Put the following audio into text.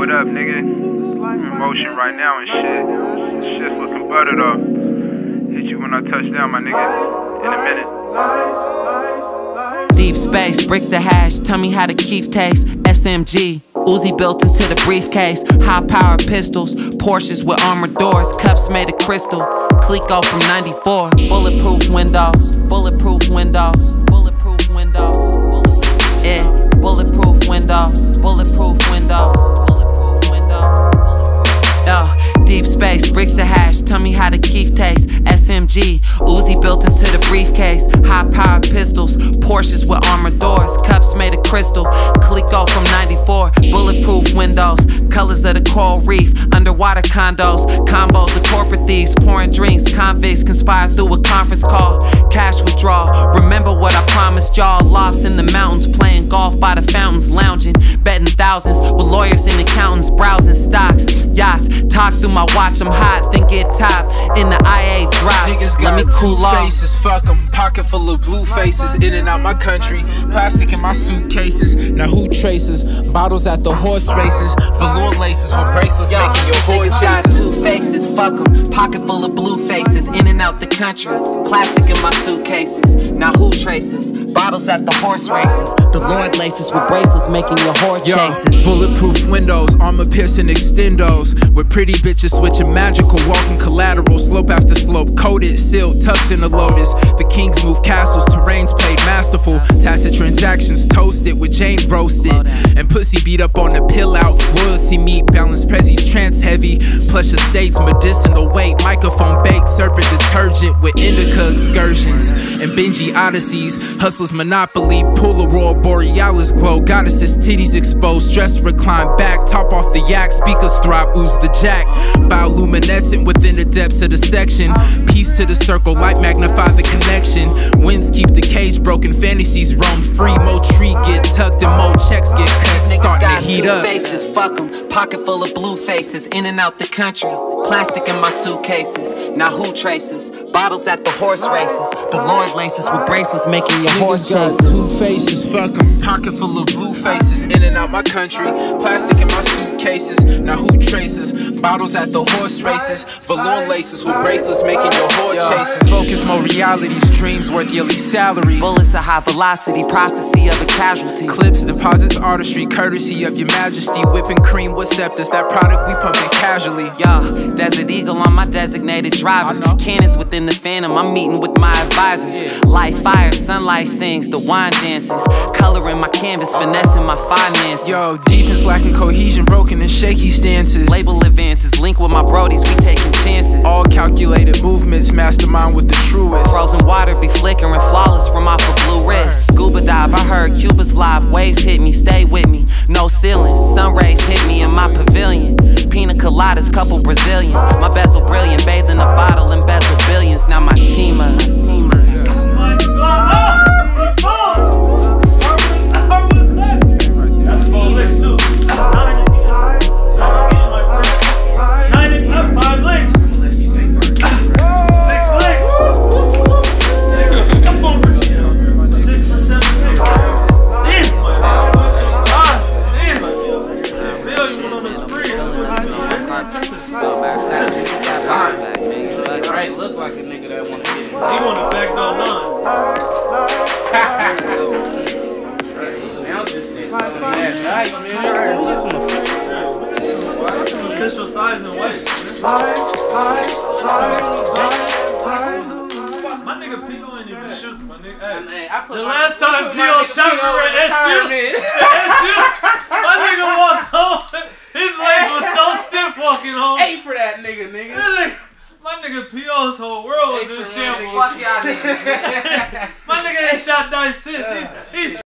what up, nigga? I'm in motion right now and shit. Shit's looking butter though. Hit you when I touch down, my nigga. In a minute. Deep space, bricks of hash, tell me how the keef taste. SMG, Uzi built into the briefcase. High power pistols, Porsches with armored doors, cups made of crystal. Clicquot from 94, bulletproof windows, bulletproof windows, space, bricks of hash, tell me how the keef taste. SMG, Uzi built into the briefcase. High power pistols, Porsches with armored doors, cups made of crystal. Clicquot from 94, bulletproof windows, colors of the coral reef, underwater condos, combos of corporate thieves, pouring drinks, convicts conspire through a conference call. Cash withdrawal, remember what I promised y'all. Lost in the mountains, playing golf by the fountains, lounging, betting thousands lawyers and accountants, browsing stocks, yachts. Talk through my watch, I'm hot, think it top in the IA drop. Niggas got Let me cool off. faces, fuck them. Pocket full of blue faces, in and out my country. Plastic in my suitcases. Now who traces? Bottles at the horse races. Velour laces with bracelets, Yo, making your boy two faces, fuck them. Pocket full of blue faces, in and out the country. Plastic in my suitcases. Now who traces? Bottles at the horse races. The Lord laces with bracelets, making your whore Yo, chases. Bulletproof windows, armor piercing extendos. With pretty bitches switching magical, walking collateral, slope after slope, coated, sealed, tucked in the lotus. The kings move castles, terrains played masterful. Tacit transactions toasted with Jane roasted. Pussy beat up on the pill out. Royalty meat, balance prezzies, trance heavy. Plush estates, medicinal weight, microphone baked, serpent detergent with indica excursions. And Benji odysseys, hustlers monopoly, pull aurora borealis glow. Goddesses titties exposed, stress recline back, top off the yak, speakers throb, ooze the jack. Bioluminescent within the depths of the section. Peace to the circle, light magnify the connection. Winds keep the cage broken, fantasies roam free. Mo tree get tucked and mo checks get cut. Heat up. faces, fuck them. Pocket full of blue faces, in and out the country. Plastic in my suitcases. Now who traces? Bottles at the horse races. The Lord laces with bracelets, making your horse chases. Two faces, fuck them. Pocket full of blue faces, in and out my country. Plastic in my suitcases. Now who traces? Bottles at the horse races. Velour laces with bracelets, making your whore chases. Focus more realities, dreams worth yearly salaries. Bullets of high velocity, prophecy of a casualty. Clips, deposits, artistry, courtesy of your majesty. Whipping cream with scepters, that product we pumping casually. Yeah, Desert Eagle on my designated driver. Cannons within the phantom, I'm meeting with my advisors. Light fire, sunlight sings, the wine dances. Coloring my canvas, finessing my finances. Yo, defense lacking cohesion, broken and shaky stances. Label advances, link with my brodies, we taking chances. All calculated movements, mastermind with the truest. Frozen water be flickering flawless Coladas, couple Brazilians. My bezel brilliant, bathed in a bottle, embezzle billions. Now my team up. Some official size and weight. My nigga P.O. ain't even shoot, my nigga. Hey, the last time P.O. shot for an SU, my nigga walked home. His legs was so stiff walking home. Eight for that nigga, nigga. My nigga P.O.'s whole world was in shambles. Fuck y'all niggas. My nigga ain't shot dice since. He, he's